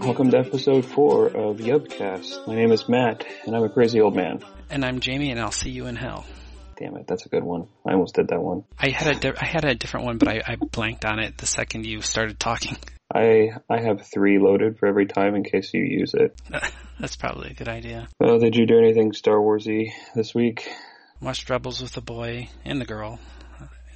Welcome to episode four of Yubcast. My name is Matt, and I'm a crazy old man. And I'm Jamie, and I'll see you in hell. Damn it, that's a good one. I almost did that one. I had a di- I had a different one, but I, I blanked on it the second you started talking. I I have three loaded for every time in case you use it. That's probably a good idea. Well, did you do anything Star Warsy this week? Watched Rebels with the boy and the girl,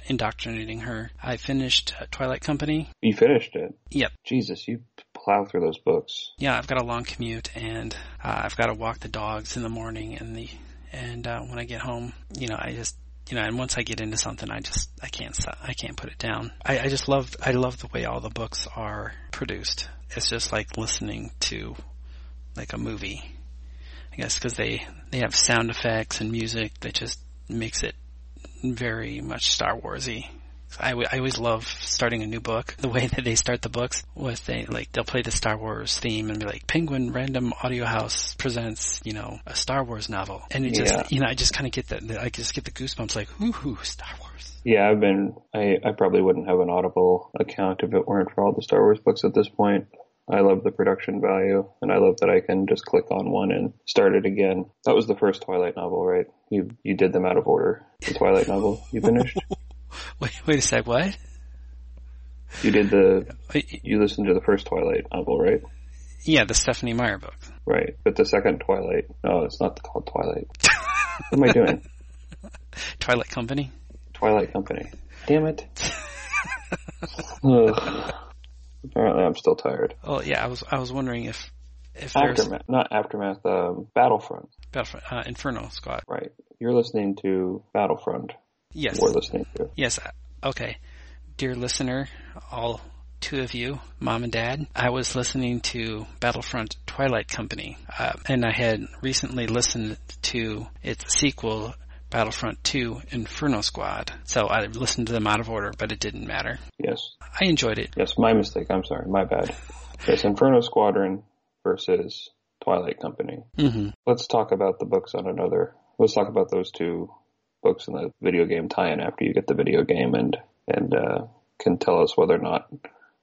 indoctrinating her. I finished Twilight Company. You finished it. Yep. Jesus, you plow through those books. Yeah, I've got a long commute, and uh, I've got to walk the dogs in the morning, and the and uh, when I get home, you know, I just you know, and once I get into something, I just I can't I can't put it down. I, I just love I love the way all the books are produced. It's just like listening to like a movie. I guess because they they have sound effects and music that just makes it very much Star Warsy. I, w- I always love starting a new book. The way that they start the books with they like they'll play the Star Wars theme and be like Penguin Random Audio House presents you know a Star Wars novel, and it just Yeah. you know I just kind of get that I just get the goosebumps like ooh Star Wars. Yeah, I've been. I I probably wouldn't have an Audible account if it weren't for all the Star Wars books at this point. I love the production value, and I love that I can just click on one and start it again. That was the first Twilight novel, right? You you did them out of order. The Twilight novel you finished. Wait wait a sec what? You did the. You listened to the first Twilight novel, right? Yeah, the Stephanie Meyer book. Right. But the second Twilight. No, it's not called Twilight. what am I doing? Twilight Company. Twilight Company. Damn it. Apparently, I'm still tired. Oh yeah, I was I was wondering if if there's Aftermath, not Aftermath. Um, Battlefront. Battlefront, uh, Inferno Squad. Right. You're listening to Battlefront. Yes. We're listening to. Yes. uh, Okay. Dear listener, all two of you, mom and dad, I was listening to Battlefront Twilight Company, uh, and I had recently listened to its sequel, Battlefront 2 Inferno Squad. So I listened to them out of order, but it didn't matter. Yes. I enjoyed it. Yes, my mistake. I'm sorry. My bad. Yes, Inferno Squadron versus Twilight Company. hmm Let's talk about the books on another. Let's talk about those two books in the video game tie-in after you get the video game and and uh, can tell us whether or not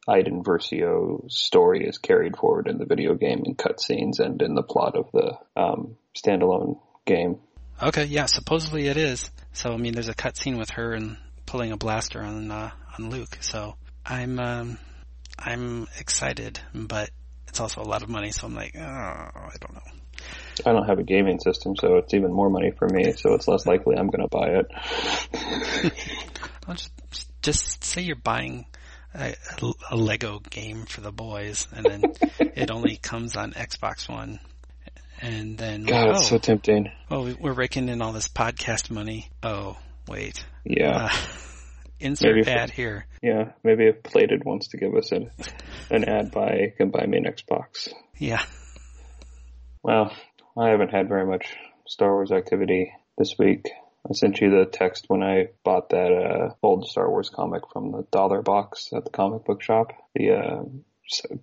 Iden Versio's story is carried forward in the video game in cutscenes and in the plot of the um, standalone game. Okay, yeah, supposedly it is. So I mean, there's a cutscene with her and pulling a blaster on uh, on Luke. So I'm um, I'm excited, but it's also a lot of money. So I'm like, oh, I don't know. I don't have a gaming system, so it's even more money for me. So it's less likely I'm going to buy it. I'll just just say you're buying a, a Lego game for the boys, and then it only comes on Xbox One. And then God, oh, it's so tempting. oh, we- we're raking in all this podcast money. Oh, wait, Yeah. uh, insert Maybe ad here. Yeah, maybe if Plated wants to give us an, an ad buy, can buy me an Xbox. Yeah. Well, I haven't had very much Star Wars activity this week. I sent you the text when I bought that uh, old Star Wars comic from the dollar box at the comic book shop. The uh,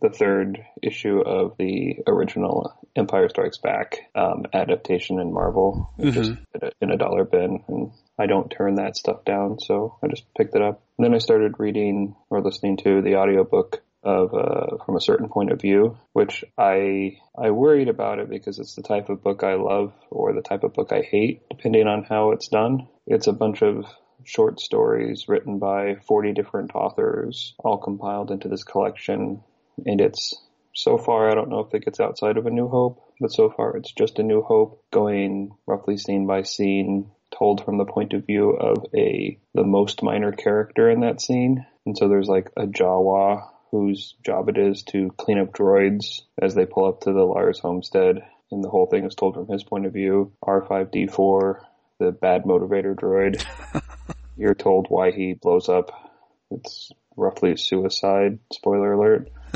the third issue of the original Empire Strikes Back um, adaptation in Marvel, It just in a, in a dollar bin, and I don't turn that stuff down, so I just picked it up. And then I started reading or listening to the audiobook of uh, from a certain point of view, which I I worried about it because it's the type of book I love or the type of book I hate, depending on how it's done. It's a bunch of short stories written by 40 different authors, all compiled into this collection, and it's so far I don't know if it gets outside of A New Hope, but so far it's just A New Hope, going roughly scene by scene, told from the point of view of a the most minor character in that scene. And so there's like a Jawa whose job it is to clean up droids as they pull up to the Lars homestead. And the whole thing is told from his point of view. R5D4, the bad motivator droid. You're told why he blows up. It's roughly a suicide. Spoiler alert.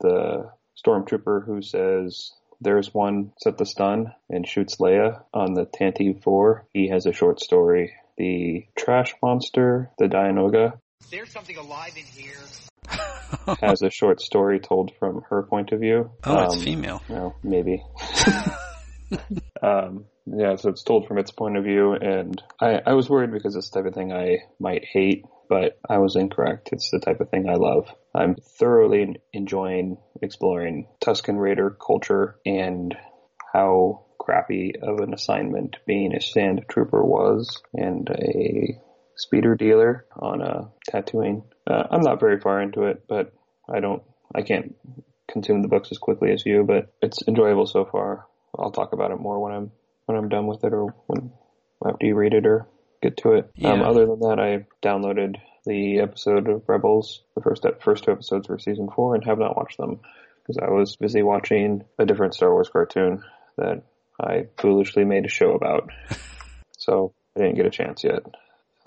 the stormtrooper who says there's one set the stun and shoots Leia on the Tantive 4. He has a short story. The trash monster, the Dianoga, There's something alive in here. has a short story told from her point of view. Oh, it's Um, female. No, maybe. um, yeah, so it's told from its point of view, and I, I was worried because it's the type of thing I might hate but I was incorrect. It's the type of thing I love. I'm thoroughly enjoying exploring Tusken Raider culture and how crappy of an assignment being a sand trooper was and a speeder dealer on a Tatooine. Uh, I'm not very far into it, but I don't, I can't consume the books as quickly as you, but it's enjoyable so far. I'll talk about it more when I'm when I'm done with it or when after you read it or get to it. Yeah. Um, other than that, I downloaded the episode of Rebels, the first first two episodes for season four, and have not watched them because I was busy watching a different Star Wars cartoon that I foolishly made a show about. so I didn't get a chance yet.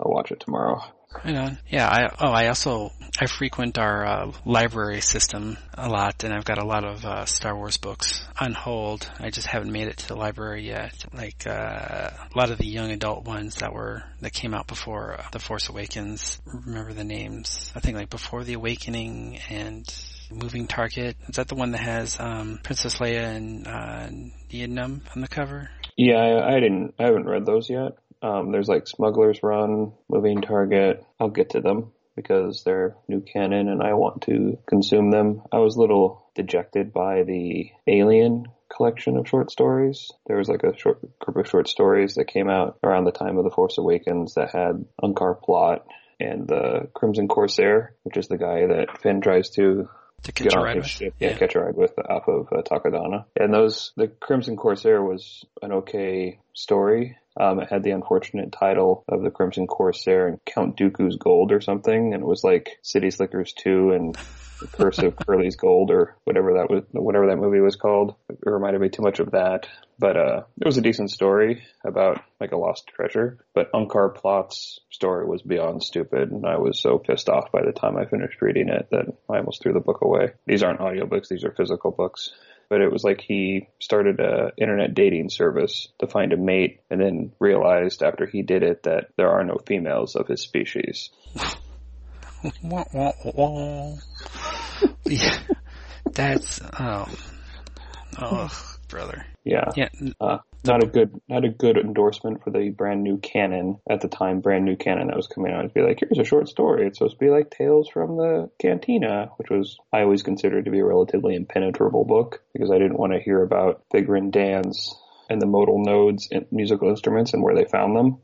I'll watch it tomorrow. Right on. Yeah. I oh I also I frequent our uh, library system a lot, and I've got a lot of uh, Star Wars books on hold. I just haven't made it to the library yet. Like uh, a lot of the young adult ones that were that came out before uh, the Force Awakens. Remember the names? I think like Before the Awakening and Moving Target. Is that the one that has um, Princess Leia and uh, Nien on the cover? Yeah, I, I didn't. I haven't read those yet. Um, there's like Smuggler's Run, Moving Target. I'll get to them because they're new canon and I want to consume them. I was a little dejected by the Alien collection of short stories. There was like a short group of short stories that came out around the time of The Force Awakens that had Unkar Plutt and the Crimson Corsair, which is the guy that Finn tries to To get catch a ride with. ship, yeah, catch a ride with off of uh, Takodana. And those, the Crimson Corsair was an okay story. Um, it had the unfortunate title of the Crimson Corsair and Count Dooku's Gold or something, and it was like City Slickers 2 and the Curse of Curly's Gold or whatever that was, whatever that movie was called. It reminded me too much of that. But, uh, it was a decent story about like a lost treasure. But Unkar Plutt's story was beyond stupid and I was so pissed off by the time I finished reading it that I almost threw the book away. These aren't audiobooks, these are physical books. But it was like he started a internet dating service to find a mate and then realized after he did it that there are no females of his species. Wah, wah, wah. yeah, that's oh, oh, brother. Yeah. Yeah, Uh, not a good, not a good endorsement for the brand new canon at the time. Brand new canon that was coming out to be like, here's a short story. It's supposed to be like Tales from the Cantina, which was I always considered to be a relatively impenetrable book because I didn't want to hear about Figrin D'an's and the modal nodes and musical instruments and where they found them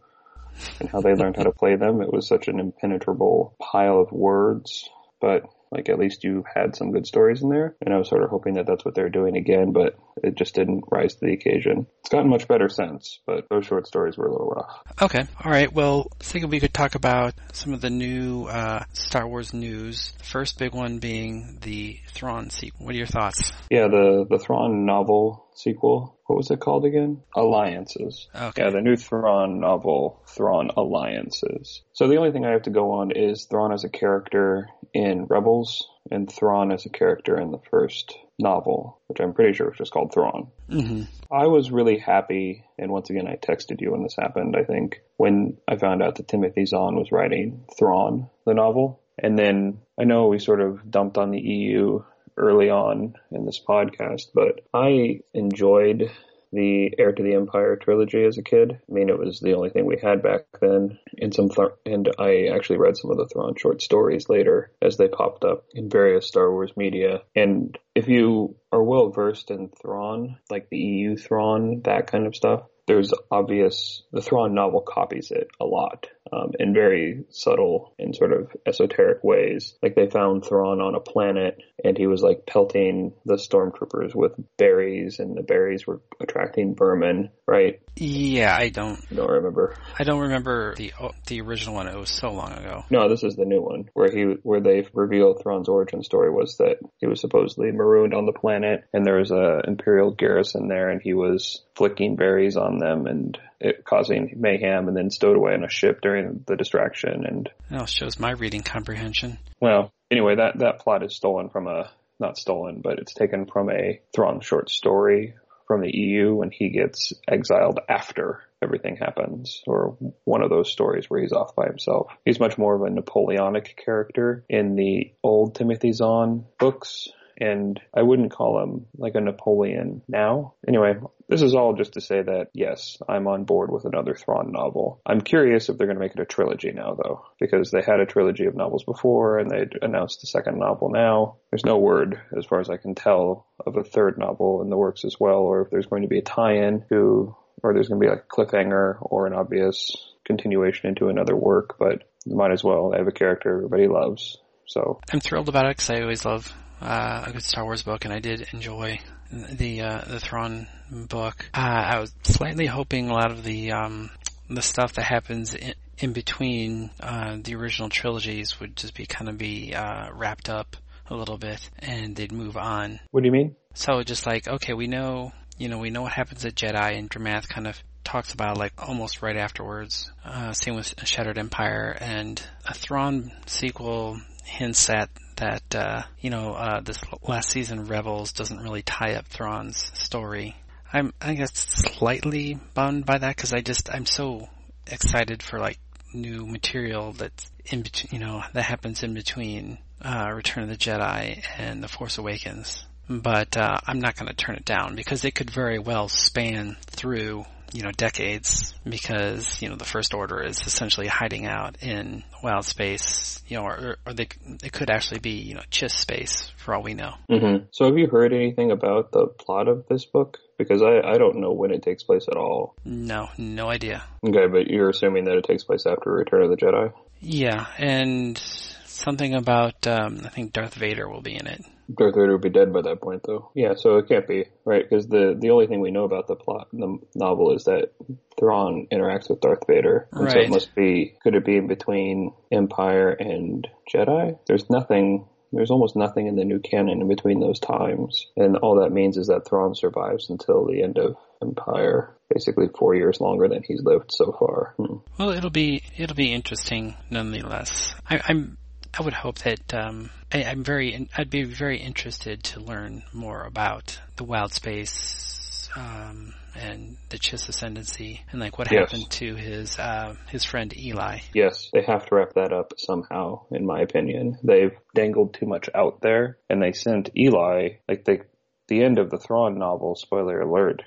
and how they learned how to play them. It was such an impenetrable pile of words, but like at least you had some good stories in there. And I was sort of hoping that that's what they're doing again, but it just didn't rise to the occasion. It's gotten much better since, but those short stories were a little rough. Okay. All right. Well, I think we could talk about some of the new uh, Star Wars news. The first big one being the Thrawn sequel. What are your thoughts? Yeah, the the Thrawn novel sequel. What was it called again? Alliances. Okay. Yeah, the new Thrawn novel, Thrawn Alliances. So the only thing I have to go on is Thrawn as a character in Rebels and Thrawn as a character in the first novel, which I'm pretty sure was just called Thrawn. hmm I was really happy, and once again, I texted you when this happened, I think, when I found out that Timothy Zahn was writing Thrawn, the novel. And then I know we sort of dumped on the EU early on in this podcast, but I enjoyed the Heir to the Empire trilogy as a kid. I mean, it was the only thing we had back then. And some, and I actually read some of the Thrawn short stories later as they popped up in various Star Wars media. And if you are well versed in Thrawn, like the EU Thrawn, that kind of stuff, there's obvious, the Thrawn novel copies it a lot. Um, in very subtle and sort of esoteric ways. Like they found Thrawn on a planet and he was like pelting the stormtroopers with berries and the berries were attracting vermin, right? Yeah, I don't. You don't remember? I don't remember the the original one. It was so long ago. No, this is the new one where he where they reveal Thrawn's origin story was that he was supposedly marooned on the planet and there was a imperial garrison there and he was flicking berries on them and it causing mayhem and then stowed away on a ship during the distraction and That shows my reading comprehension. well anyway that that plot is stolen from a not stolen but it's taken from a Thrawn short story from the EU when he gets exiled after everything happens, or one of those stories where he's off by himself. He's much more of a Napoleonic character in the old Timothy Zahn books, and I wouldn't call him like a Napoleon now. Anyway, this is all just to say that yes, I'm on board with another Thrawn novel. I'm curious if they're going to make it a trilogy now, though, because they had a trilogy of novels before, and they announced the second novel now. There's no word, as far as I can tell, of a third novel in the works as well, or if there's going to be a tie-in to, or there's going to be like a cliffhanger or an obvious continuation into another work. But might as well. They have a character everybody loves. So I'm thrilled about it because I always love uh, a good Star Wars book, and I did enjoy the uh, the Thrawn book. Uh, I was slightly hoping a lot of the um, the stuff that happens in, in between uh, the original trilogies would just be kind of be uh, wrapped up a little bit, and they'd move on. What do you mean? So just like okay, we know you know we know what happens at Jedi, and Aftermath kind of talks about like almost right afterwards. Uh, same with Shattered Empire and a Thrawn sequel hints at that uh, you know uh, this last season Rebels doesn't really tie up Thrawn's story. I'm I guess slightly bummed by that because I just I'm so excited for like new material that's in between you know that happens in between uh, Return of the Jedi and The Force Awakens. But uh, I'm not going to turn it down because it could very well span through you know, decades because, you know, the First Order is essentially hiding out in wild space, you know, or, or they, it could actually be, you know, Chiss space for all we know. Mm-hmm. So have you heard anything about the plot of this book? Because I, I don't know when it takes place at all. No, no idea. Okay, but you're assuming that it takes place after Return of the Jedi? Yeah, and something about, um, I think Darth Vader will be in it. Darth Vader would be dead by that point, though. Yeah, so it can't be right because the the only thing we know about the plot in the novel is that Thrawn interacts with Darth Vader, and right. so it must be. Could it be in between Empire and Jedi? There's nothing. There's almost nothing in the new canon in between those times, and all that means is that Thrawn survives until the end of Empire, basically four years longer than he's lived so far. Hmm. Well, it'll be it'll be interesting nonetheless. I, I'm I would hope that um, I, am very, I'd be very interested to learn more about the wild space um, and the Chiss ascendancy, and like what yes. happened to his uh, his friend Eli. Yes, they have to wrap that up somehow. In my opinion, they've dangled too much out there, and they sent Eli like the the end of the Thrawn novel. Spoiler alert: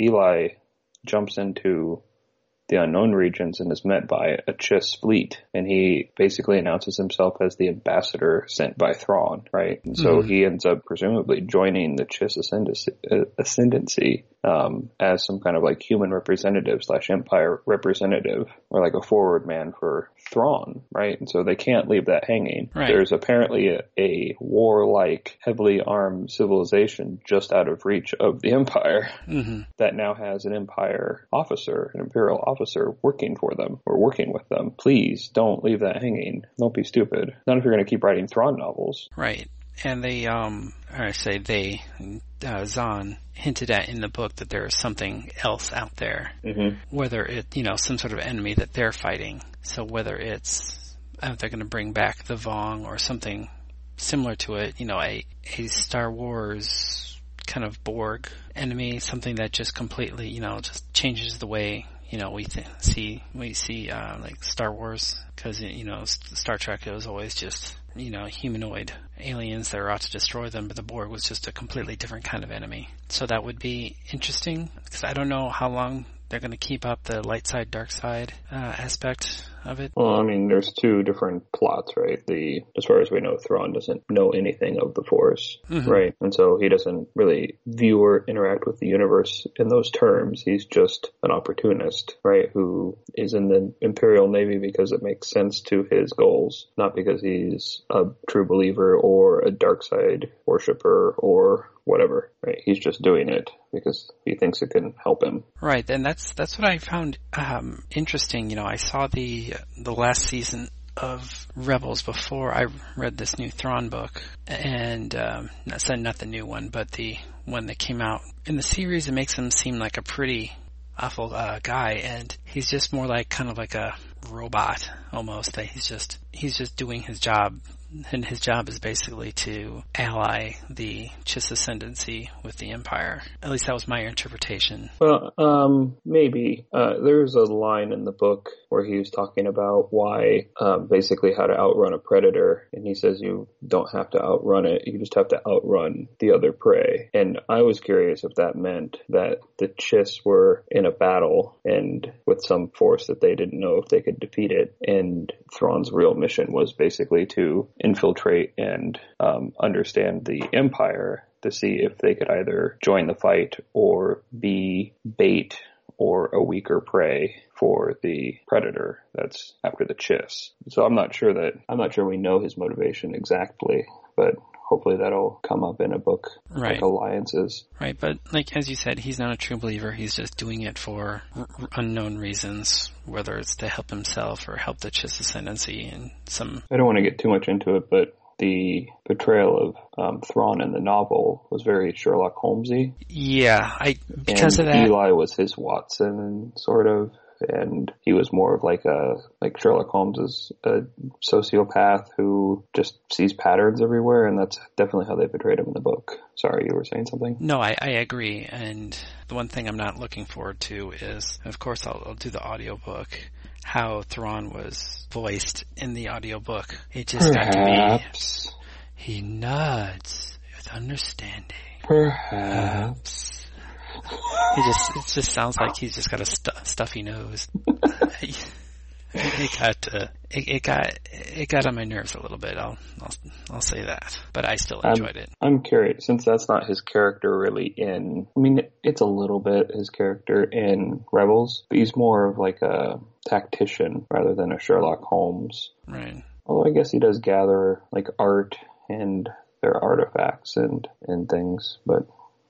Eli jumps into the unknown regions and is met by a Chiss fleet. And he basically announces himself as the ambassador sent by Thrawn, right? And so mm-hmm. he ends up presumably joining the Chiss ascendancy, uh, ascendancy um, as some kind of like human representative slash empire representative or like a forward man for Thrawn, right? And so they can't leave that hanging. Right. There's apparently a, a warlike, heavily armed civilization just out of reach of the empire mm-hmm. that now has an empire officer, an imperial officer working for them or working with them. Please don't leave that hanging. Don't be stupid. Not if you're going to keep writing Thrawn novels. Right and they, um, or I say they, uh, Zahn hinted at in the book that there is something else out there. Mm-hmm. Whether it, you know, some sort of enemy that they're fighting. So whether it's, uh, they're going to bring back the Vong or something similar to it, you know, a, a Star Wars kind of Borg enemy, something that just completely, you know, just changes the way you know, we th- see, we see, uh, like Star Wars, cause, you know, Star Trek was always just, you know, humanoid aliens that are out to destroy them, but the Borg was just a completely different kind of enemy. So that would be interesting, because I don't know how long they're going to keep up the light side, dark side uh, aspect of it. Well, I mean, there's two different plots, right? The as far as we know, Thrawn doesn't know anything of the Force, mm-hmm. right? And so he doesn't really view or interact with the universe in those terms. He's just an opportunist, right? Who is in the Imperial Navy because it makes sense to his goals, not because he's a true believer or a dark side worshiper or whatever, right? He's just doing it because he thinks it can help him. Right, and that's that's what I found um, interesting. You know, I saw the the last season of Rebels before I read this new Thrawn book, and um, not not the new one, but the one that came out in the series. It makes him seem like a pretty awful uh, guy, and he's just more like kind of like a robot almost. That he's just he's just doing his job and his job is basically to ally the Chiss ascendancy with the Empire. At least that was my interpretation. Well, um, maybe. Uh, there's a line in the book where he was talking about why, um, basically how to outrun a predator, and he says you don't have to outrun it, you just have to outrun the other prey. And I was curious if that meant that the Chiss were in a battle and with some force that they didn't know if they could defeat it, and Thrawn's real mission was basically to infiltrate and um, understand the Empire to see if they could either join the fight or be bait or a weaker prey for the predator that's after the chiss. So I'm not sure that I'm not sure we know his motivation exactly, but hopefully that'll come up in a book Right. like Alliances. Right, but like as you said, he's not a true believer. He's just doing it for r- unknown reasons, whether it's to help himself or help the Chiss ascendancy and some. I don't want to get too much into it, but the portrayal of um, Thrawn in the novel was very Sherlock Holmesy. Yeah, I because and of that. Eli was his Watson, sort of, and he was more of like a like Sherlock Holmes is a sociopath who just sees patterns everywhere, and that's definitely how they portrayed him in the book. Sorry, you were saying something. No, I, I agree. And the one thing I'm not looking forward to is, of course, I'll, I'll do the audiobook, how Thrawn was voiced in the audiobook. It just got to be, he nods with understanding. perhaps. He just, it just sounds like he's just got a stu- stuffy nose. it got, uh, it, it got, it got on my nerves a little bit. I'll, I'll, I'll say that. But I still enjoyed it. I'm curious, since that's not his character really in, I mean, it's a little bit his character in Rebels, but he's more of like a tactician rather than a Sherlock Holmes. Right. Although I guess he does gather like art and their artifacts and, and things, but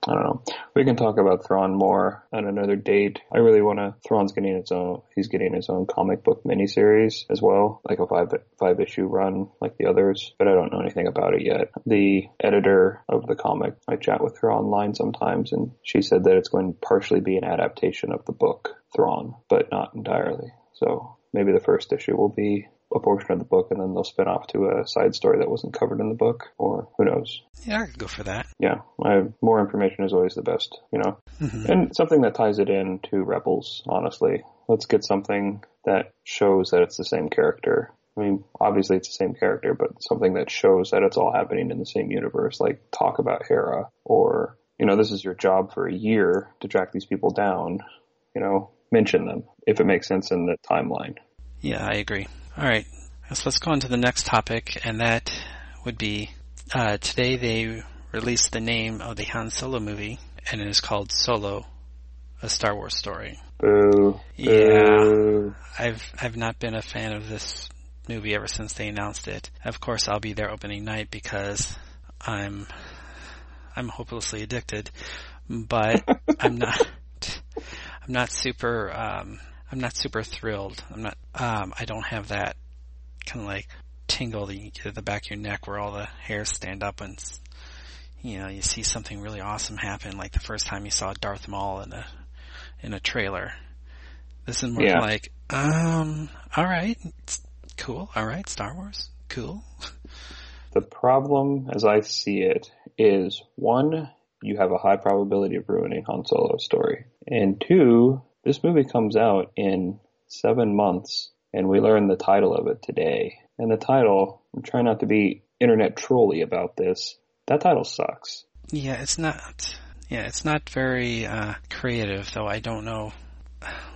I don't know. We can talk about Thrawn more on another date. I really want to. Thrawn's getting its own. He's getting his own comic book miniseries as well, like a five five issue run like the others. But I don't know anything about it yet. The editor of the comic, I chat with her online sometimes, and she said that it's going to partially be an adaptation of the book Thrawn, but not entirely. So maybe the first issue will be a portion of the book, and then they'll spin off to a side story that wasn't covered in the book, or who knows. Yeah, I could go for that. Yeah, I, more information is always the best, you know. Mhm. And something that ties it in to Rebels, honestly. Let's get something that shows that it's the same character. I mean, obviously it's the same character, but something that shows that it's all happening in the same universe, like talk about Hera, or, you know, this is your job for a year to track these people down, you know, mention them, if it makes sense in the timeline. Yeah, I agree. All right, so let's go on to the next topic, and that would be uh, today they released the name of the Han Solo movie, and it is called Solo, a Star Wars story. Boo. Yeah. Boo. I've I've not been a fan of this movie ever since they announced it. Of course, I'll be there opening night because I'm I'm hopelessly addicted, but I'm not I'm not super um, I'm not super thrilled. I'm not um, I don't have that kind of like tingle that you get at the back of your neck where all the hairs stand up and you know you see something really awesome happen like the first time you saw Darth Maul in a in a trailer. This is more Yeah. like um all right, cool. All right, Star Wars. Cool. The problem, as I see it, is one, you have a high probability of ruining Han Solo's story. And two, this movie comes out in seven months, and we learn the title of it today. And the title, I'm trying not to be internet trolly about this, that title sucks. Yeah, it's not. Yeah, it's not very uh, creative, though. I don't know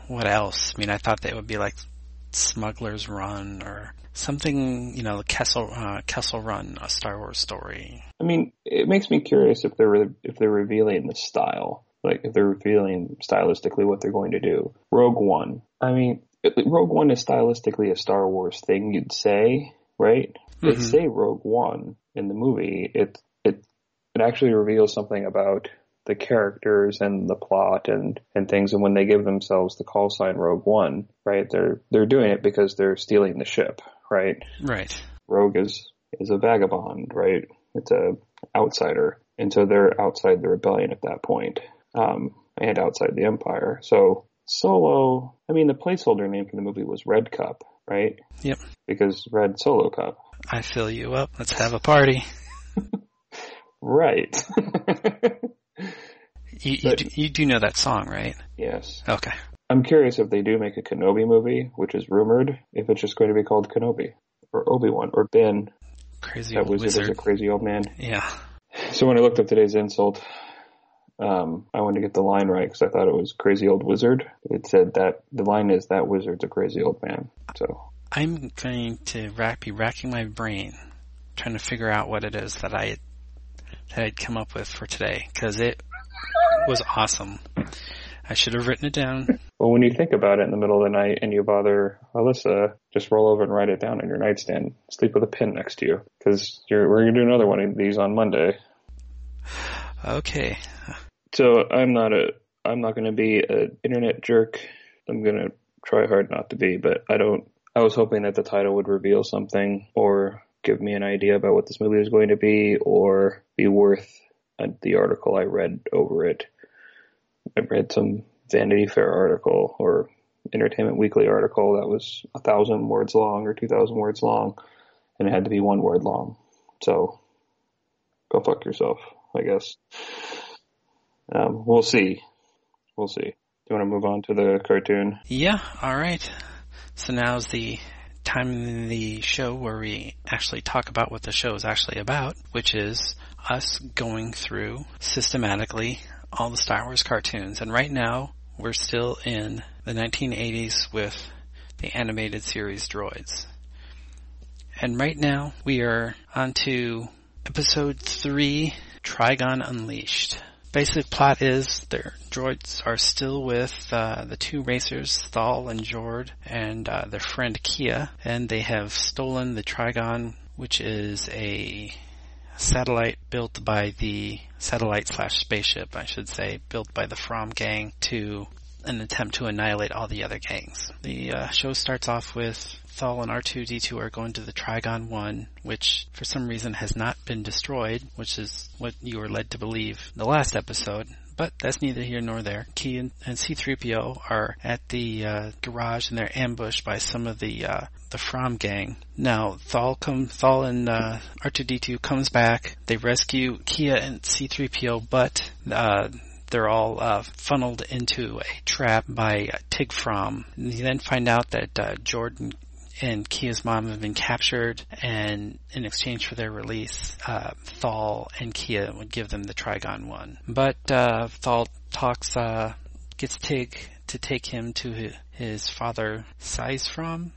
what else. I mean, I thought that it would be like Smuggler's Run or something. You know, Kessel uh, Kessel Run, a Star Wars story. I mean, it makes me curious if they're re- if they're revealing the style, like if they're revealing stylistically what they're going to do. Rogue One. I mean, Rogue One is stylistically a Star Wars thing, you'd say, right? They Mhm. say Rogue One in the movie. It it it actually reveals something about the characters and the plot and and things. And when they give themselves the call sign Rogue One, right? They're they're doing it because they're stealing the ship, right? Right. Rogue is is a vagabond, right? It's a outsider, and so they're outside the rebellion at that point, um, and outside the empire. So Solo, I mean, the placeholder name for the movie was Red Cup, right? Yep. Because Red Solo Cup. I fill you up. Let's have a party. Right. You, you, But- do, you do know that song, right? yes. Okay. I'm curious if they do make a Kenobi movie, which is rumored, if it's just going to be called Kenobi. Or Obi-Wan. Or Ben. Crazy That old wizard, is wizard. a crazy old man. Yeah. So when I looked up today's insult, um, I wanted to get the line right because I thought it was crazy old wizard. It said that the line is that wizard's a crazy old man. So I'm going to rack, be racking my brain trying to figure out what it is that I that I'd come up with for today because it was awesome. I should have written it down. Well, when you think about it in the middle of the night and you bother Alyssa, just roll over and write it down on your nightstand. Sleep with a pen next to you because we're going to do another one of these on Monday. Okay. So I'm not a I'm not going to be an internet jerk. I'm going to try hard not to be, but I don't. I was hoping that the title would reveal something or give me an idea about what this movie was going to be, or be worth uh, the article I read over it. I read some Vanity Fair article or Entertainment Weekly article that was a thousand words long or two thousand words long, and it had to be one word long. So go fuck yourself, I guess. Um, we'll see. We'll see. Do you want to move on to the cartoon? Yeah. All right. So now's the time in the show where we actually talk about what the show is actually about, which is us going through systematically all the Star Wars cartoons. And right now, we're still in the 1980s with the animated series Droids. And right now, we are on to episode 3, Trigon Unleashed. Basic plot is their droids are still with uh, the two racers, Thall and Jord, and uh, their friend Kea, and they have stolen the Trigon, which is a satellite built by the satellite slash spaceship, I should say, built by the Fromm gang to an attempt to annihilate all the other gangs. The uh, show starts off with Thall and R2D2 are going to the Trigon 1, which for some reason has not been destroyed, which is what you were led to believe in the last episode. But that's neither here nor there. Key and, and C-3PO are at the uh, garage and they're ambushed by some of the uh, the Fromm gang. Now Thall come Thall and uh, R2D2 comes back. They rescue Kea and C-3PO, but uh, they're all uh, funneled into a trap by uh, Tig Fromm. And you then find out that uh, Jordan and Kea's mom have been captured, and in exchange for their release, uh, Thall and Kea would give them the Trigon one. But uh, Thall talks, uh, gets Tig to take him to his, father Sise Fromm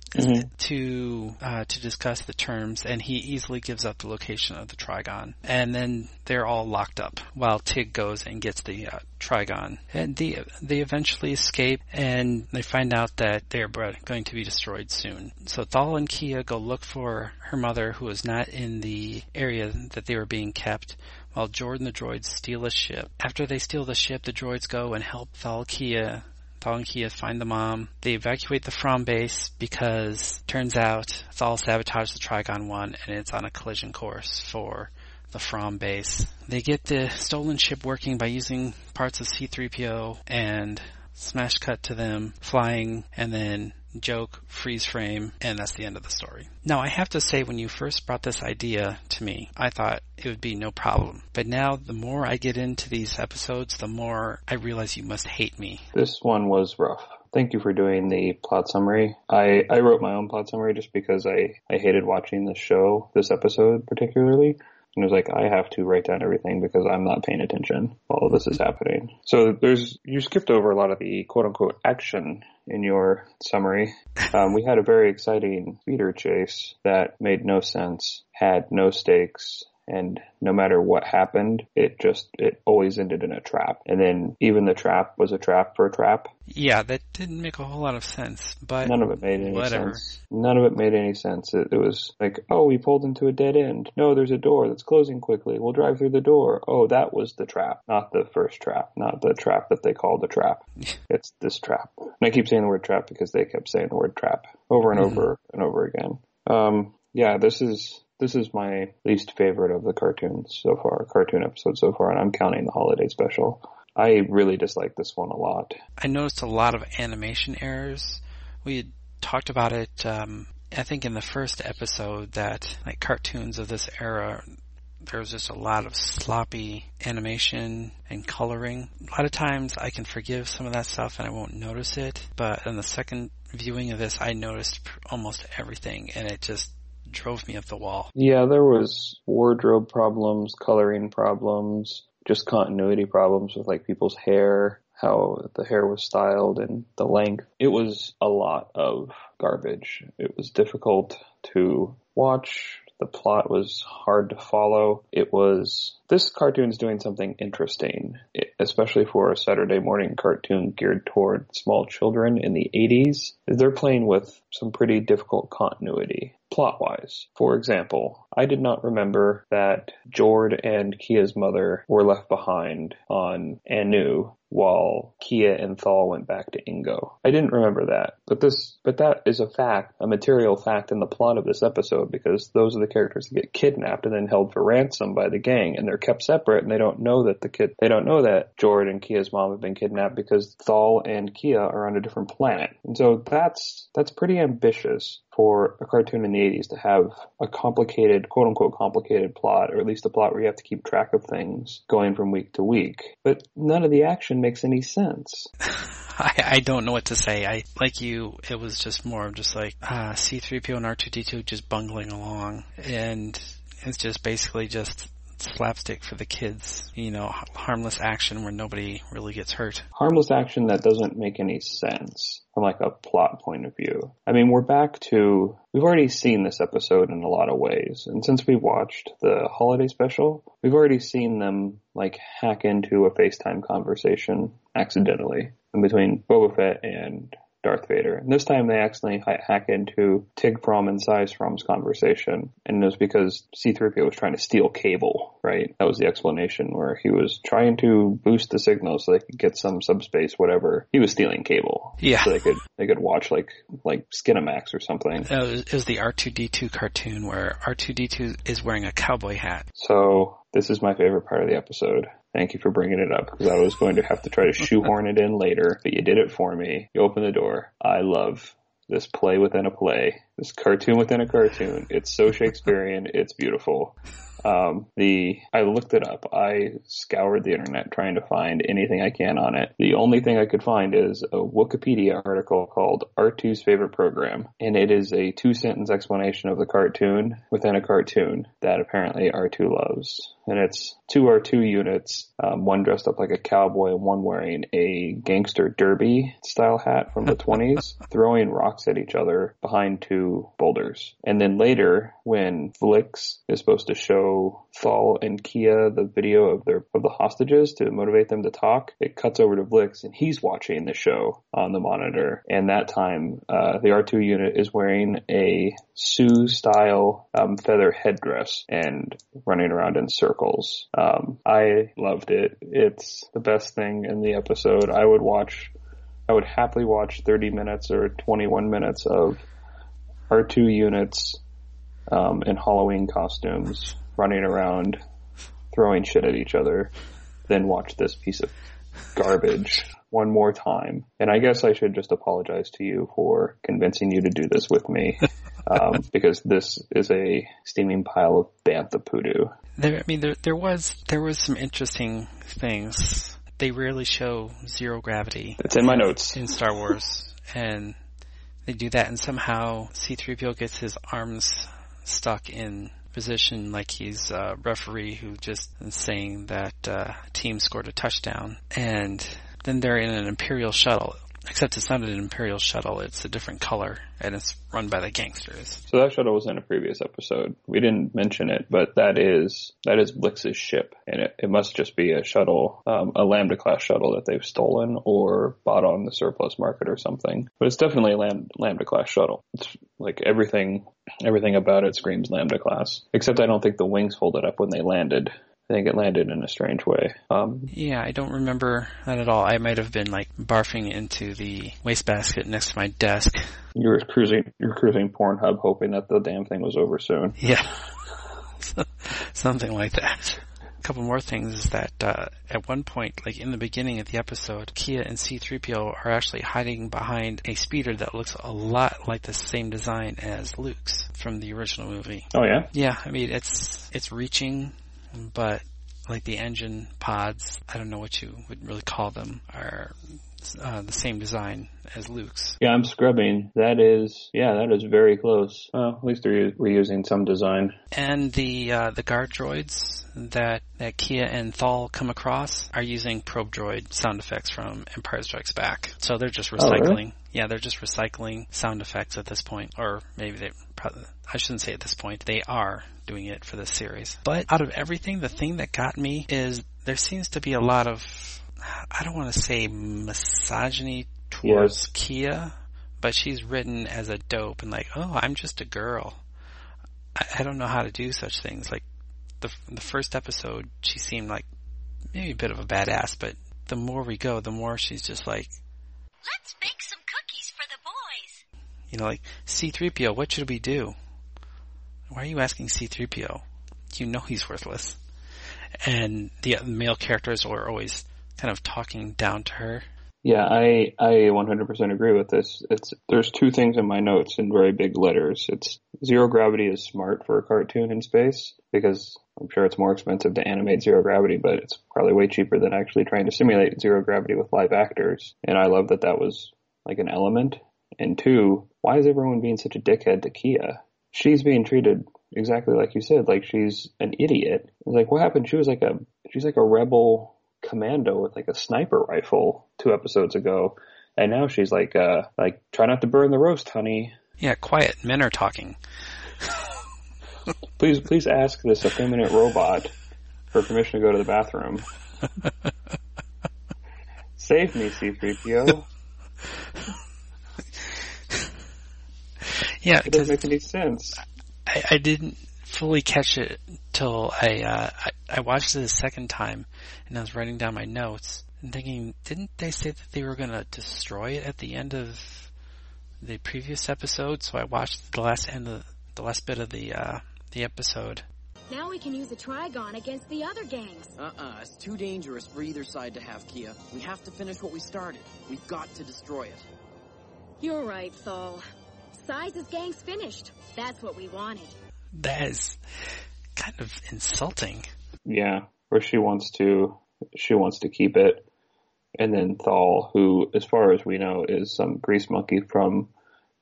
to uh, to discuss the terms, and he easily gives up the location of the Trigon. And then they're all locked up while Tig goes and gets the uh, Trigon. And the, they eventually escape, and they find out that they're going to be destroyed soon. So Thall and Kea go look for her mother, who is not in the area that they were being kept while Jordan the droids steal a ship. After they steal the ship, the droids go and help Thalkia Kea find the mom. They evacuate the Fromm base because turns out Thall sabotaged the Trigon 1 and it's on a collision course for the Fromm base. They get the stolen ship working by using parts of C-3PO and smash cut to them flying and then joke, freeze frame, and that's the end of the story. Now I have to say when you first brought this idea to me, I thought it would be no problem. But now the more I get into these episodes, the more I realize you must hate me. This one was rough. Thank you for doing the plot summary. I, I wrote my own plot summary just because I, I hated watching the show, this episode particularly. And it was like, I have to write down everything because I'm not paying attention while this is happening. So there's, you skipped over a lot of the quote unquote action in your summary. Um, we had a very exciting speeder chase that made no sense, had no stakes, and no matter what happened, it just, it always ended in a trap. And then even the trap was a trap for a trap. Yeah, that didn't make a whole lot of sense, but None of it made any Whatever. sense. None of it made any sense. It, it was like, oh, we pulled into a dead end. No, there's a door that's closing quickly. We'll drive through the door. Oh, that was the trap, not the first trap, not the trap that they called the trap. it's this trap. And I keep saying the word trap because they kept saying the word trap over and over and over again. Um, yeah, this is this is my least favorite of the cartoons so far, cartoon episodes so far, and I'm counting the holiday special. I really dislike this one a lot. I noticed a lot of animation errors. We had talked about it. Um, I think in the first episode that like cartoons of this era, there's just a lot of sloppy animation and coloring. A lot of times I can forgive some of that stuff and I won't notice it, but in the second viewing of this, I noticed almost everything and it just drove me up the wall. Yeah, there was wardrobe problems, coloring problems, just continuity problems with like people's hair, how the hair was styled and the length. It was a lot of garbage. It was difficult to watch. The plot was hard to follow. It was, this cartoon's doing something interesting, especially for a Saturday morning cartoon geared toward small children in the 80s. They're playing with some pretty difficult continuity plot wise. For example, I did not remember that Jord and Kea's mother were left behind on Annoo while Kea and Thall went back to Ingo. I didn't remember that, but this, but that is a fact, a material fact in the plot of this episode because those are the characters that get kidnapped and then held for ransom by the gang and they're kept separate and they don't know that the kid, they don't know that Jord and Kea's mom have been kidnapped because Thall and Kea are on a different planet. And so that's, that's pretty ambitious for a cartoon in the 80s to have a complicated, quote unquote complicated plot, or at least a plot where you have to keep track of things going from week to week. But none of the action makes any sense. I, I don't know what to say. I, like you, it was just more of just like, uh, C3PO and R2D2 just bungling along. And it's just basically just slapstick for the kids, you know, harmless action where nobody really gets hurt. Harmless action that doesn't make any sense from like a plot point of view. I mean, we're back to, we've already seen this episode in a lot of ways. And since we watched the holiday special, we've already seen them like hack into a FaceTime conversation accidentally in between Boba Fett and Darth Vader. And this time they accidentally hack into Tig Fromm and Sise Fromm's conversation. And it was because C-3PO was trying to steal cable, right? That was the explanation where he was trying to boost the signal so they could get some subspace, whatever. He was stealing cable. Yeah. So they could, they could watch like, like Skinamax or something. It was, it was the R2D2 cartoon where R2D2 is wearing a cowboy hat. So this is my favorite part of the episode. Thank you for bringing it up because I was going to have to try to shoehorn it in later, but you did it for me. You opened the door. I love this play within a play, this cartoon within a cartoon. It's so Shakespearean. It's beautiful. Um, the I looked it up. I scoured the internet trying to find anything I can on it. The only thing I could find is a Wikipedia article called R2's favorite program, and it is a two sentence explanation of the cartoon within a cartoon that apparently R2 loves. And it's two R2 units, um, one dressed up like a cowboy and one wearing a gangster derby style hat from the 20s, throwing rocks at each other behind two boulders. And then later, when Vlix is supposed to show Thall and Kea the video of their of the hostages to motivate them to talk, it cuts over to Vlix and he's watching the show on the monitor. And that time, uh, the R2 unit is wearing a Sioux style um, feather headdress and running around in circles. Um, I loved it. It's the best thing in the episode. I would watch. I would happily watch 30 minutes or 21 minutes of R2 units um, in Halloween costumes running around throwing shit at each other, then watch this piece of garbage one more time. And I guess I should just apologize to you for convincing you to do this with me. Um, because this is a steaming pile of bantha poodoo. There, I mean, there, there was, there was some interesting things. They rarely show zero gravity. It's in my notes. In Star Wars. and they do that and somehow C-3PO gets his arms stuck in position like he's a referee who just is saying that uh, team scored a touchdown. And then they're in an Imperial shuttle. Except it's not an Imperial shuttle, it's a different color, and it's run by the gangsters. So that shuttle was in a previous episode. We didn't mention it, but that is, that is Vlix's ship, and it, it must just be a shuttle, um, a Lambda class shuttle that they've stolen or bought on the surplus market or something. But it's definitely a Lam- Lambda class shuttle. It's like everything, everything about it screams Lambda class. Except I don't think the wings folded up when they landed. I think it landed in a strange way. Um, yeah, I don't remember that at all. I might have been like barfing into the wastebasket next to my desk. You were cruising, you were cruising Pornhub, hoping that the damn thing was over soon. Yeah, something like that. A couple more things is that uh, at one point, like in the beginning of the episode, Kea and C-3PO are actually hiding behind a speeder that looks a lot like the same design as Luke's from the original movie. Oh yeah. Yeah, I mean it's it's reaching, but like the engine pods, I don't know what you would really call them, are uh, the same design as Luke's. Yeah, I'm scrubbing. That is, yeah, that is very close. Well, at least they're reusing some design. And the uh, the guard droids that that Kea and Thall come across are using probe droid sound effects from Empire Strikes Back. So they're just recycling. Oh, really? Yeah, they're just recycling sound effects at this point, or maybe they. I shouldn't say at this point. They are doing it for this series. But out of everything, the thing that got me is there seems to be a lot of I don't want to say misogyny towards yes. Kea, but she's written as a dope and like, oh, I'm just a girl. I, I don't know how to do such things. Like the the first episode, she seemed like maybe a bit of a badass, but the more we go, the more she's just like, let's bake some cookies for the boys. You know, like C3PO, what should we do? Why are you asking C3PO? You know he's worthless. And the male characters are always kind of talking down to her. Yeah, I I 100% agree with this. It's there's two things in my notes in very big letters. It's zero gravity is smart for a cartoon in space because I'm sure it's more expensive to animate zero gravity, but it's probably way cheaper than actually trying to simulate zero gravity with live actors. And I love that that was like an element. And two, why is everyone being such a dickhead to Kea? She's being treated exactly like you said, like she's an idiot. It's like what happened? She was like a she's like a rebel commando with like a sniper rifle two episodes ago, and now she's like, uh, like try not to burn the roast, honey. Yeah, quiet. Men are talking. please, please ask this effeminate robot for permission to go to the bathroom. Save me, C-3PO. yeah, it doesn't make any sense. I, I didn't fully catch it till I, uh, I, I watched it a second time, and I was writing down my notes and thinking, didn't they say that they were going to destroy it at the end of the previous episode? So I watched the last end of the last bit of the uh, the episode. Now we can use the Trigon against the other gangs. Uh-uh, it's too dangerous for either side to have Kea. We have to finish what we started. We've got to destroy it. You're right, Thall. Sise's gang's finished. That's what we wanted that is kind of insulting. Yeah, where she wants to she wants to keep it, and then Thall, who, as far as we know, is some grease monkey from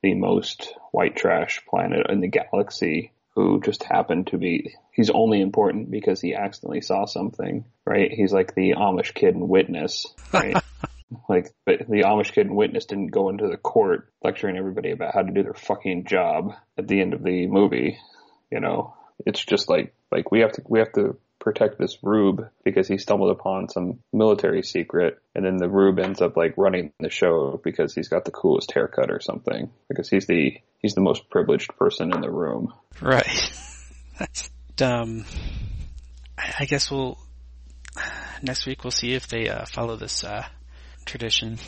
the most white trash planet in the galaxy, who just happened to be he's only important because he accidentally saw something, right? He's like the Amish kid in Witness, right? like, but the Amish kid in Witness didn't go into the court lecturing everybody about how to do their fucking job at the end of the movie. You know, it's just like like we have to we have to protect this Rube because he stumbled upon some military secret, and then the Rube ends up like running the show because he's got the coolest haircut or something because he's the he's the most privileged person in the room. Right. That's dumb. I guess we'll next week we'll see if they uh, follow this uh, tradition.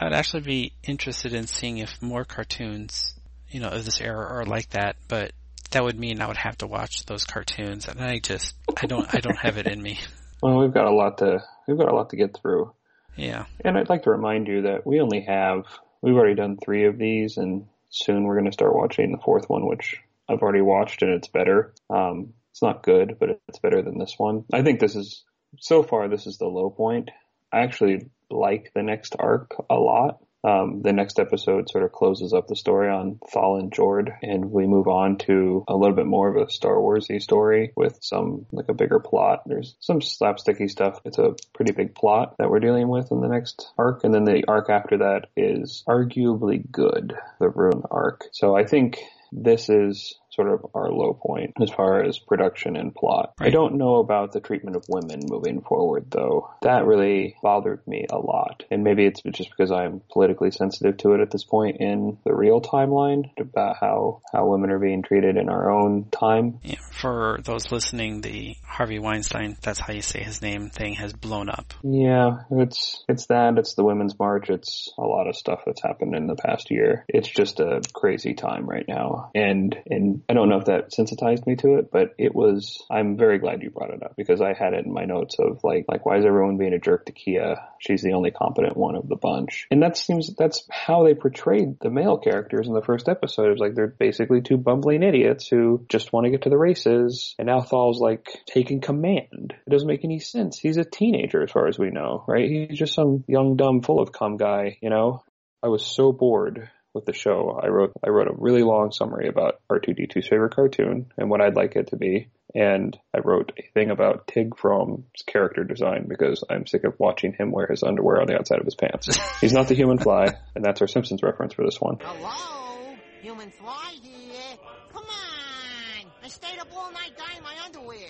I'd actually be interested in seeing if more cartoons, you know, of this era are like that, but that would mean I would have to watch those cartoons, and I just I don't I don't have it in me. Well, we've got a lot to we've got a lot to get through. Yeah, and I'd like to remind you that we only have we've already done three of these, and soon we're going to start watching the fourth one, which I've already watched, and it's better. Um, it's not good, but it's better than this one. I think this is so far this is the low point. I actually like the next arc a lot. Um, the next episode sort of closes up the story on Thall and Jord, and we move on to a little bit more of a Star Warsy story with some like a bigger plot. There's some slapsticky stuff. It's a pretty big plot that we're dealing with in the next arc, and then the arc after that is arguably good, the Rune arc. So I think this is sort of our low point as far as production and plot. Right. I don't know about the treatment of women moving forward though. That really bothered me a lot. And maybe it's just because I'm politically sensitive to it at this point in the real timeline about how, how women are being treated in our own time. Yeah, for those listening, the Harvey Weinstein, that's how you say his name thing has blown up. Yeah, it's, it's that, it's the Women's March, it's a lot of stuff that's happened in the past year. It's just a crazy time right now. And, and I don't know if that sensitized me to it, but it was. I'm very glad you brought it up because I had it in my notes of like, like why is everyone being a jerk to Kea? She's the only competent one of the bunch, and that seems that's how they portrayed the male characters in the first episode. It was like they're basically two bumbling idiots who just want to get to the races, and now Thall's like taking command. It doesn't make any sense. He's a teenager as far as we know, right? He's just some young dumb full of cum guy, you know. I was so bored with the show. I wrote I wrote a really long summary about R2D2's favorite cartoon and what I'd like it to be. And I wrote a thing about Tig Fromm's character design because I'm sick of watching him wear his underwear on the outside of his pants. He's not the human fly, and that's our Simpsons reference for this one. Hello? Human fly here? Come on! I stayed up all night dyeing my underwear.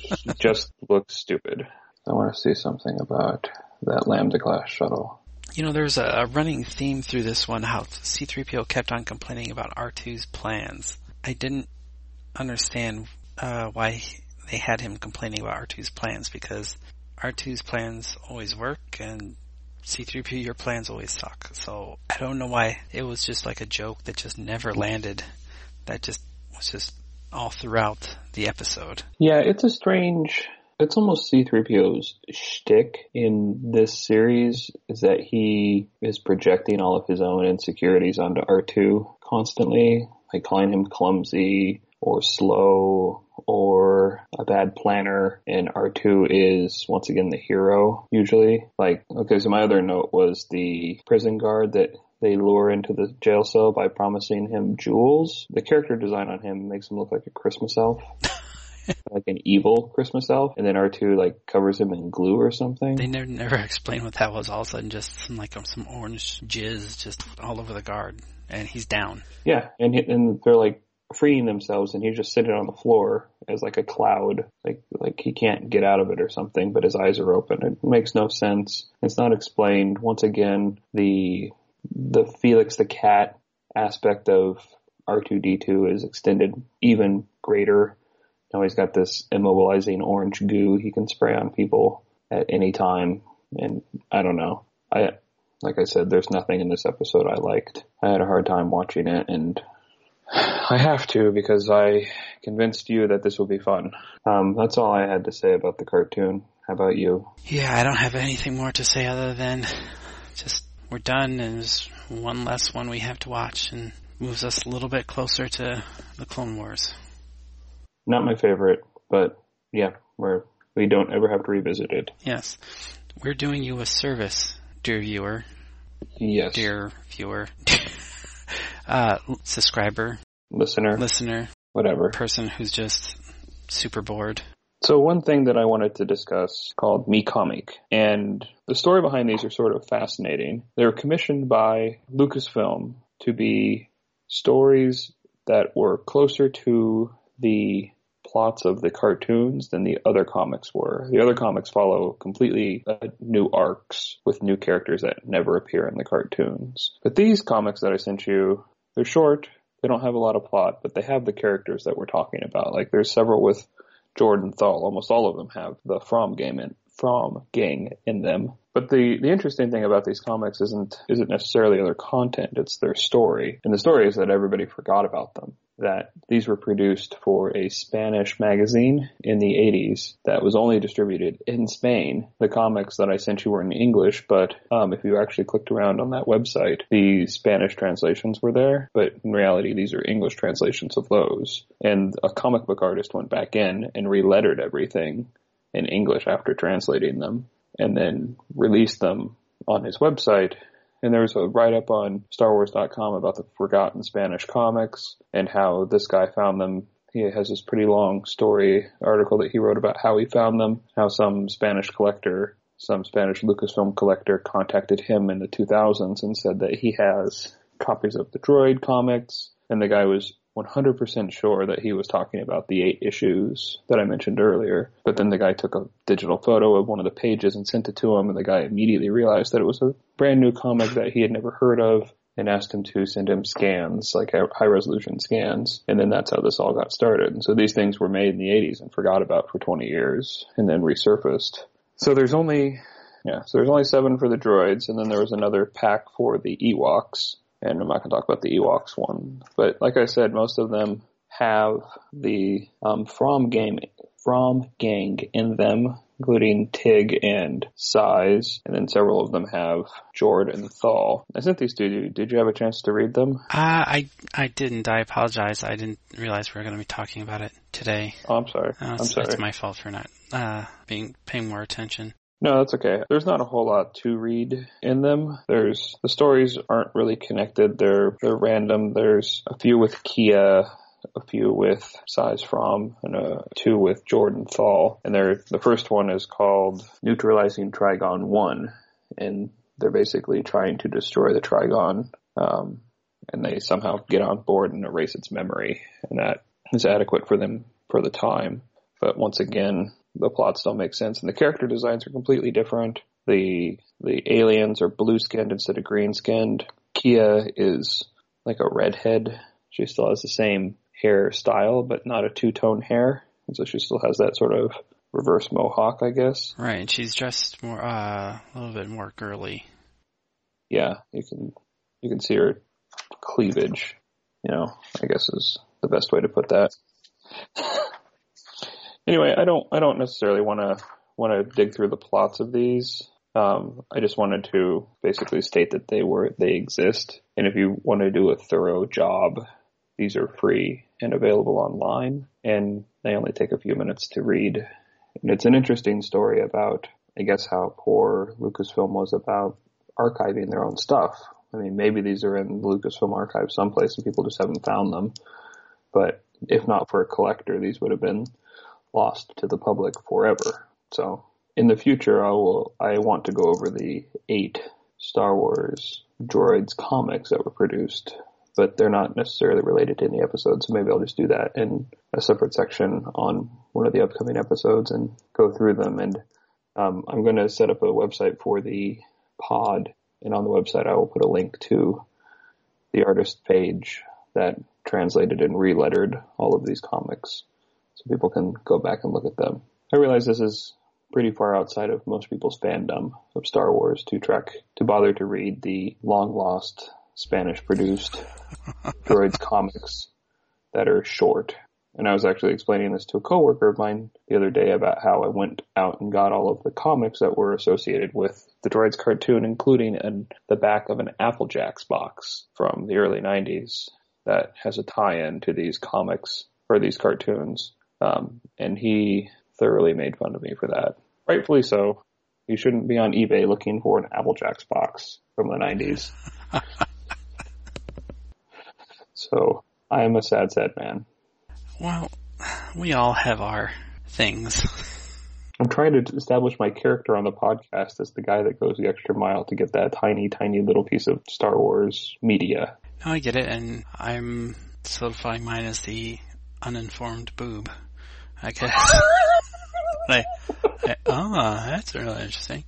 He just looks stupid. I want to see something about that Lambda class shuttle. You know, there's a, a running theme through this one how C3PO kept on complaining about R2's plans. I didn't understand uh, why they had him complaining about R2's plans because R2's plans always work and C3PO your plans always suck. So I don't know why it was just like a joke that just never landed. That just was just all throughout the episode. Yeah, it's a strange. It's almost C3PO's shtick in this series is that he is projecting all of his own insecurities onto R2 constantly, like calling him clumsy or slow or a bad planner and R2 is once again the hero usually. Like, okay, so my other note was the prison guard that they lure into the jail cell by promising him jewels. The character design on him makes him look like a Christmas elf. like an evil Christmas elf, and then R2 like covers him in glue or something. They never never explained what that was. All of a sudden, just some like some orange jizz just all over the guard, and he's down. Yeah, and and they're like freeing themselves, and he's just sitting on the floor as like a cloud, like like he can't get out of it or something, but his eyes are open. It makes no sense. It's not explained. Once again, the the Felix the cat aspect of R2D2 is extended even greater. Now he's got this immobilizing orange goo he can spray on people at any time, and I don't know. I like I said, there's nothing in this episode I liked. I had a hard time watching it, and I have to because I convinced you that this will be fun. Um, that's all I had to say about the cartoon. How about you? Yeah, I don't have anything more to say other than just we're done, and there's one less one we have to watch, and moves us a little bit closer to the Clone Wars. Not my favorite, but yeah, we're we don't ever have to revisit it. Yes, we're doing you a service, dear viewer. Yes, dear viewer, uh, subscriber, listener, listener, whatever, person who's just super bored. So one thing that I wanted to discuss called MyComyc, and the story behind these are sort of fascinating. They were commissioned by Lucasfilm to be stories that were closer to the plots of the cartoons than the other comics were. The other comics follow completely uh, new arcs with new characters that never appear in the cartoons. But these comics that I sent you, they're short, they don't have a lot of plot, but they have the characters that we're talking about. Like there's several with Jord and Thall. Almost all of them have the Fromm game in Fromm gang in them. But the, the interesting thing about these comics isn't isn't necessarily their content, it's their story. And the story is that everybody forgot about them. That these were produced for a Spanish magazine in the 80s that was only distributed in Spain. The comics that I sent you were in English, but um, if you actually clicked around on that website, the Spanish translations were there. But in reality, these are English translations of those. And a comic book artist went back in and relettered everything in English after translating them and then released them on his website. And there was a write up on StarWars.com about the forgotten Spanish comics and how this guy found them. He has this pretty long story article that he wrote about how he found them, how some Spanish collector, some Spanish Lucasfilm collector contacted him in the 2000s and said that he has copies of the Droid comics. And the guy was 100% sure that he was talking about the eight issues that I mentioned earlier. But then the guy took a digital photo of one of the pages and sent it to him, and the guy immediately realized that it was a brand new comic that he had never heard of and asked him to send him scans, like high resolution scans. And then that's how this all got started. And so these things were made in the 80s and forgot about for 20 years and then resurfaced. So there's only, yeah, so there's only seven for the droids, and then there was another pack for the Ewoks and I'm not going to talk about the Ewoks one. But like I said, most of them have the um, Fromm game Fromm gang in them, including Tig and Sise, and then several of them have Jord and Thall. I sent these to you. Did you have a chance to read them? Uh, I I didn't. I apologize. I didn't realize we were going to be talking about it today. Oh, I'm sorry. Uh, I'm it's, sorry. it's my fault for not uh, being paying more attention. No, that's okay. There's not a whole lot to read in them. There's the stories aren't really connected. They're they're random. There's a few with Kea, a few with Sise Fromm, and a two with Jord and Thall. And they're the first one is called Neutralizing Trigon One, and they're basically trying to destroy the Trigon. Um, and they somehow get on board and erase its memory, and that is adequate for them for the time. But once again, the plots don't make sense, and the character designs are completely different. The the aliens are blue skinned instead of green skinned. Kea is like a redhead. She still has the same hairstyle, but not a two tone hair, and so she still has that sort of reverse mohawk, I guess. Right. and She's dressed more uh, a little bit more girly. Yeah, you can you can see her cleavage. You know, I guess is the best way to put that. anyway, I don't I don't necessarily want to want to dig through the plots of these. Um, I just wanted to basically state that they were they exist, and if you want to do a thorough job, these are free and available online, and they only take a few minutes to read. And it's an interesting story about, I guess, how poor Lucasfilm was about archiving their own stuff. I mean, maybe these are in the Lucasfilm archive someplace and people just haven't found them. But if not for a collector, these would have been lost to the public forever. So in the future, I will, I want to go over the eight Star Wars droids comics that were produced, but they're not necessarily related to any episode. So maybe I'll just do that in a separate section on one of the upcoming episodes and go through them. And um, I'm going to set up a website for the pod, and on the website I will put a link to the artist page that translated and relettered all of these comics, so people can go back and look at them. I realize this is pretty far outside of most people's fandom of Star Wars to trek to bother to read the long lost Spanish produced droids comics that are short. And I was actually explaining this to a coworker of mine the other day about how I went out and got all of the comics that were associated with the droids cartoon, including in the back of an Apple Jacks box from the early 90s that has a tie-in to these comics or these cartoons. Um, and he thoroughly made fun of me for that. Rightfully so. You shouldn't be on eBay looking for an Apple Jacks box from the 90s. so I am a sad, sad man. Well, we all have our things. I'm trying to establish my character on the podcast as the guy that goes the extra mile to get that tiny, tiny little piece of Star Wars media. No, I get it, and I'm solidifying mine as the uninformed boob. I guess. I, I, oh, that's really interesting.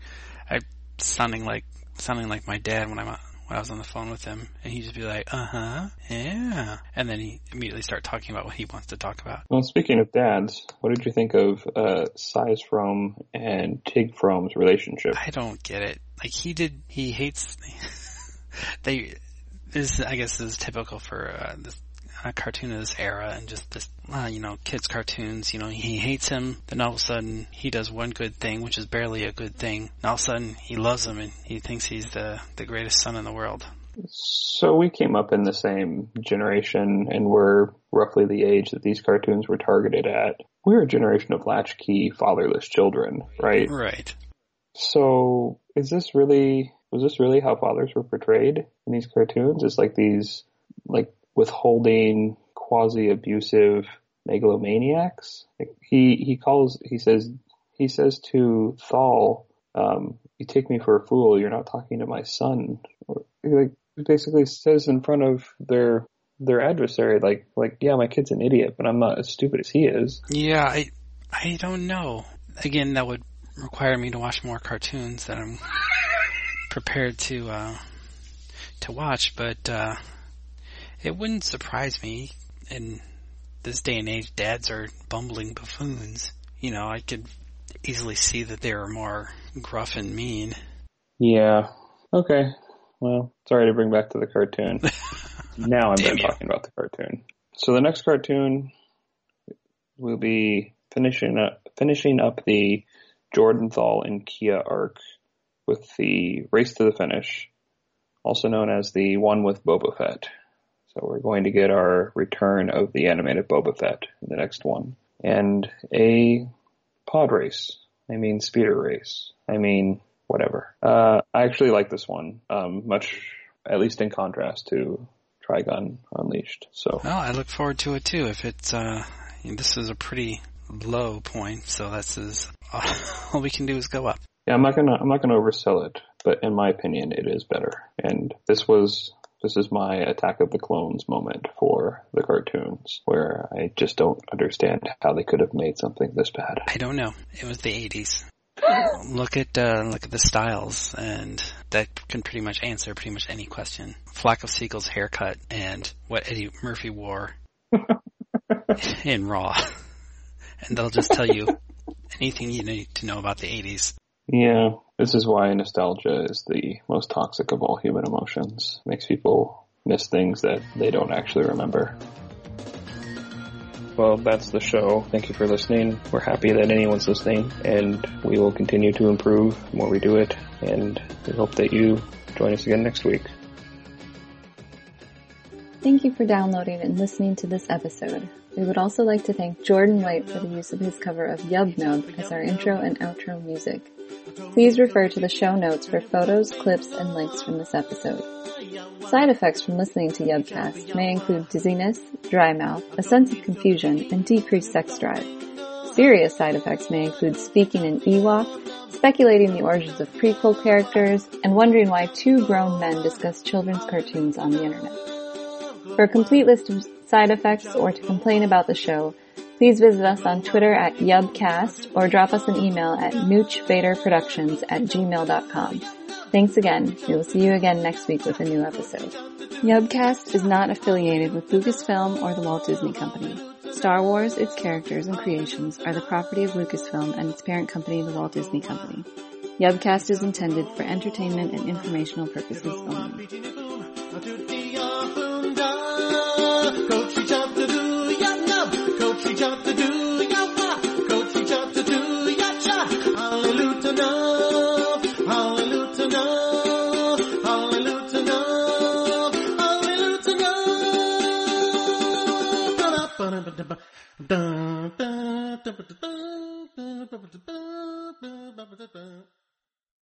I sounding like sounding like my dad when I'm when I was on the phone with him, and he'd just be like, "Uh huh, yeah," and then he immediately start talking about what he wants to talk about. Well, speaking of dads, what did you think of uh, Sise Fromm and Tig Fromm's relationship? I don't get it. Like he did, he hates. they this I guess is typical for uh, this uh, cartoon of this era and just this uh, you know kids cartoons. You know he hates him, then all of a sudden he does one good thing, which is barely a good thing. And all of a sudden he loves him and he thinks he's the the greatest son in the world. So we came up in the same generation and we're roughly the age that these cartoons were targeted at. We're a generation of latchkey fatherless children, right? Right. So is this really was this really how fathers were portrayed in these cartoons? It's like these like withholding, quasi abusive megalomaniacs. He he calls he says he says to Thall, um, "You take me for a fool. You're not talking to my son." Or, like basically says in front of their their adversary, like like yeah, my kid's an idiot, but I'm not as stupid as he is. Yeah, I I don't know. Again, that would require me to watch more cartoons that I'm prepared to uh, to watch, but uh, it wouldn't surprise me in this day and age. Dads are bumbling buffoons. You know, I could easily see that they are more gruff and mean. Yeah. Okay. well, sorry to bring back to the cartoon. now I'm done talking about the cartoon. So the next cartoon will be finishing up finishing up the Jord and Thall and Kea arc with the race to the finish, also known as the one with Boba Fett. So we're going to get our return of the animated Boba Fett in the next one. And a pod race. I mean speeder race. I mean whatever. Uh, I actually like this one, um, much, at least in contrast to Trigon Unleashed. So Well, I look forward to it too. If it's, uh, this is a pretty low point, so that's as, all we can do is go up. yeah, I'm not gonna, I'm not gonna oversell it, but in my opinion, it is better. And this was, this is my Attack of the Clones moment for the cartoons, where I just don't understand how they could have made something this bad. I don't know. It was the 80s. Look at uh, look at the styles, and that can pretty much answer pretty much any question. Flock of Seagulls haircut and what Eddie Murphy wore in Raw, and they'll just tell you anything you need to know about the 80s. Yeah, this is why nostalgia is the most toxic of all human emotions. Makes people miss things that they don't actually remember. Well, that's the show. Thank you for listening. We're happy that anyone's listening, and we will continue to improve the more we do it, and we hope that you join us again next week. Thank you for downloading and listening to this episode. We would also like to thank Jordan White for the use of his cover of Yub Nub as our intro and outro music. Please refer to the show notes for photos, clips, and links from this episode. Side effects from listening to Yubcast may include dizziness, dry mouth, a sense of confusion, and decreased sex drive. Serious side effects may include speaking in Ewok, speculating the origins of prequel characters, and wondering why two grown men discuss children's cartoons on the internet. For a complete list of side effects or to complain about the show, please visit us on Twitter at Yubcast or drop us an email at noochvaderproductions at gmail.com. Thanks again. We will see you again next week with a new episode. Yubcast is not affiliated with Lucasfilm or the Walt Disney Company. Star Wars, its characters and creations are the property of Lucasfilm and its parent company, the Walt Disney Company. Yubcast is intended for entertainment and informational purposes only. Dun, dun, dun.